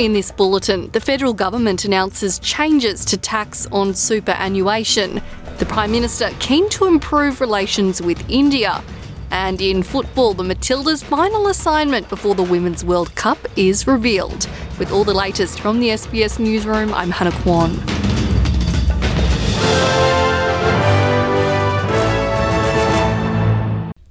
In this bulletin, the federal government announces changes to tax on superannuation. The Prime Minister keen to improve relations with India. And in football, the Matildas' final assignment before the Women's World Cup is revealed. With all the latest from the SBS newsroom, I'm Hannah Kwan.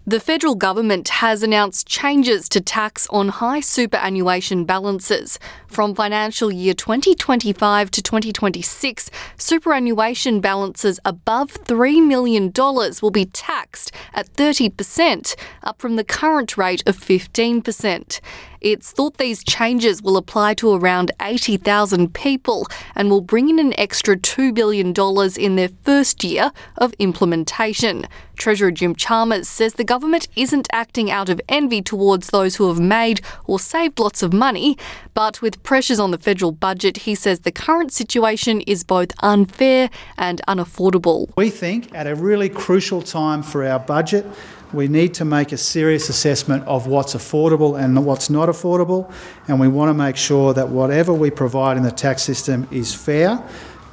The federal government has announced changes to tax on high superannuation balances. From financial year 2025 to 2026, superannuation balances above $3 million will be taxed at 30%, up from the current rate of 15%. It's thought these changes will apply to around 80,000 people and will bring in an extra $2 billion in their first year of implementation. Treasurer Jim Chalmers says the government isn't acting out of envy towards those who have made or saved lots of money, but with pressures on the federal budget, he says the current situation is both unfair and unaffordable. We think at a really crucial time for our budget, we need to make a serious assessment of what's affordable and what's not affordable, and we want to make sure that whatever we provide in the tax system is fair.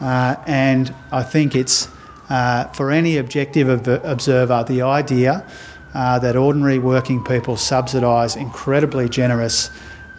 Uh, and I think it's uh, for any objective observer the idea uh, that ordinary working people subsidise incredibly generous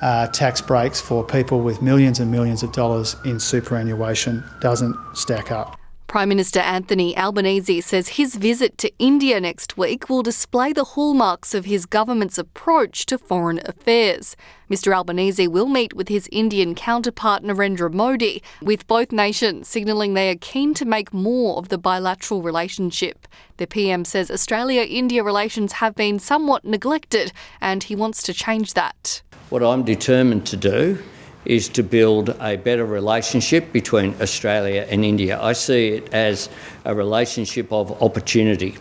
uh, tax breaks for people with millions and millions of dollars in superannuation doesn't stack up. Prime Minister Anthony Albanese says his visit to India next week will display the hallmarks of his government's approach to foreign affairs. Mr Albanese will meet with his Indian counterpart Narendra Modi, with both nations signalling they are keen to make more of the bilateral relationship. The PM says Australia India relations have been somewhat neglected and he wants to change that. What I'm determined to do is to build a better relationship between Australia and India. I see it as a relationship of opportunity.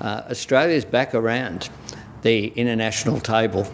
Uh, Australia's back around the international table,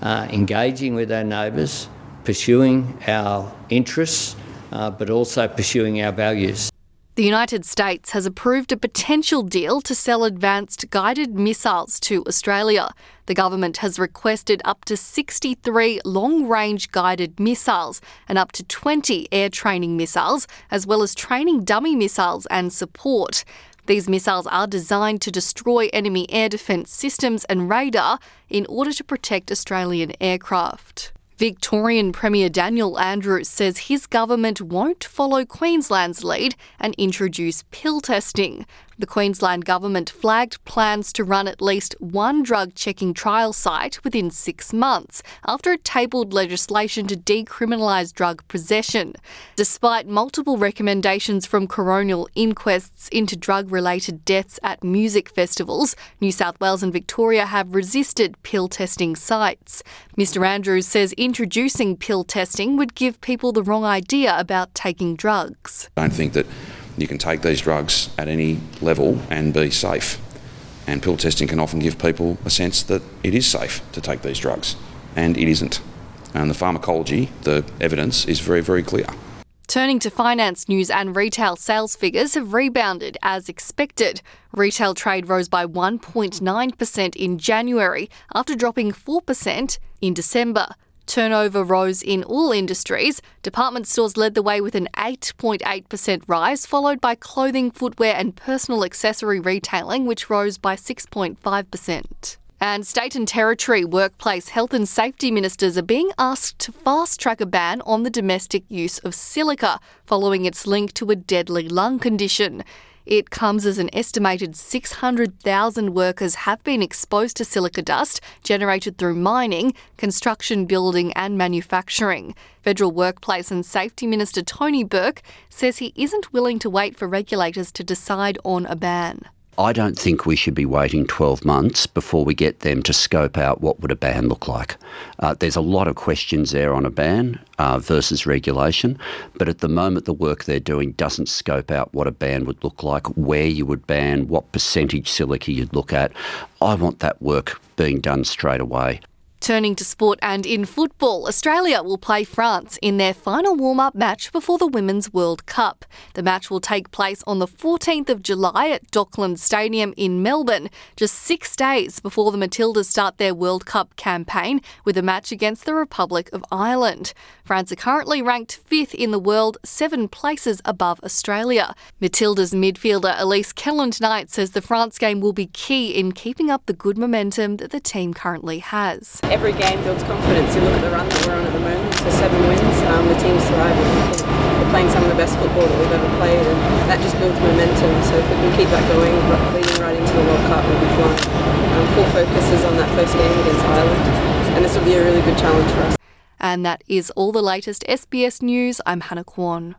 uh, engaging with our neighbours, pursuing our interests, uh, but also pursuing our values. The United States has approved a potential deal to sell advanced guided missiles to Australia. The government has requested up to 63 long range guided missiles and up to 20 air training missiles, as well as training dummy missiles and support. These missiles are designed to destroy enemy air defence systems and radar in order to protect Australian aircraft. Victorian Premier Daniel Andrews says his government won't follow Queensland's lead and introduce pill testing. The Queensland Government flagged plans to run at least one drug checking trial site within six months after it tabled legislation to decriminalise drug possession. Despite multiple recommendations from coronial inquests into drug related deaths at music festivals, New South Wales and Victoria have resisted pill testing sites. Mr. Andrews says introducing pill testing would give people the wrong idea about taking drugs. I don't think that you can take these drugs at any level and be safe. And pill testing can often give people a sense that it is safe to take these drugs, and it isn't. And the pharmacology, the evidence is very, very clear. Turning to finance news and retail sales figures have rebounded as expected. Retail trade rose by 1.9% in January after dropping 4% in December. Turnover rose in all industries. Department stores led the way with an 8.8% rise, followed by clothing, footwear, and personal accessory retailing, which rose by 6.5%. And state and territory workplace health and safety ministers are being asked to fast track a ban on the domestic use of silica following its link to a deadly lung condition. It comes as an estimated 600,000 workers have been exposed to silica dust generated through mining, construction, building, and manufacturing. Federal Workplace and Safety Minister Tony Burke says he isn't willing to wait for regulators to decide on a ban. I don't think we should be waiting 12 months before we get them to scope out what would a ban look like. Uh, there's a lot of questions there on a ban uh, versus regulation, but at the moment the work they're doing doesn't scope out what a ban would look like, where you would ban, what percentage silica you'd look at. I want that work being done straight away. Turning to sport and in football, Australia will play France in their final warm up match before the Women's World Cup. The match will take place on the 14th of July at Dockland Stadium in Melbourne, just six days before the Matildas start their World Cup campaign with a match against the Republic of Ireland. France are currently ranked fifth in the world, seven places above Australia. Matilda's midfielder Elise Kellond Knight says the France game will be key in keeping up the good momentum that the team currently has every game builds confidence. You look at the run that we're on at the moment, so seven wins, um, the team's thriving. We're playing some of the best football that we've ever played, and that just builds momentum. So if we can keep that going, leading right into the World Cup, we'll be flying. Um, full focus is on that first game against Ireland, and this will be a really good challenge for us. And that is all the latest SBS news. I'm Hannah Kwan.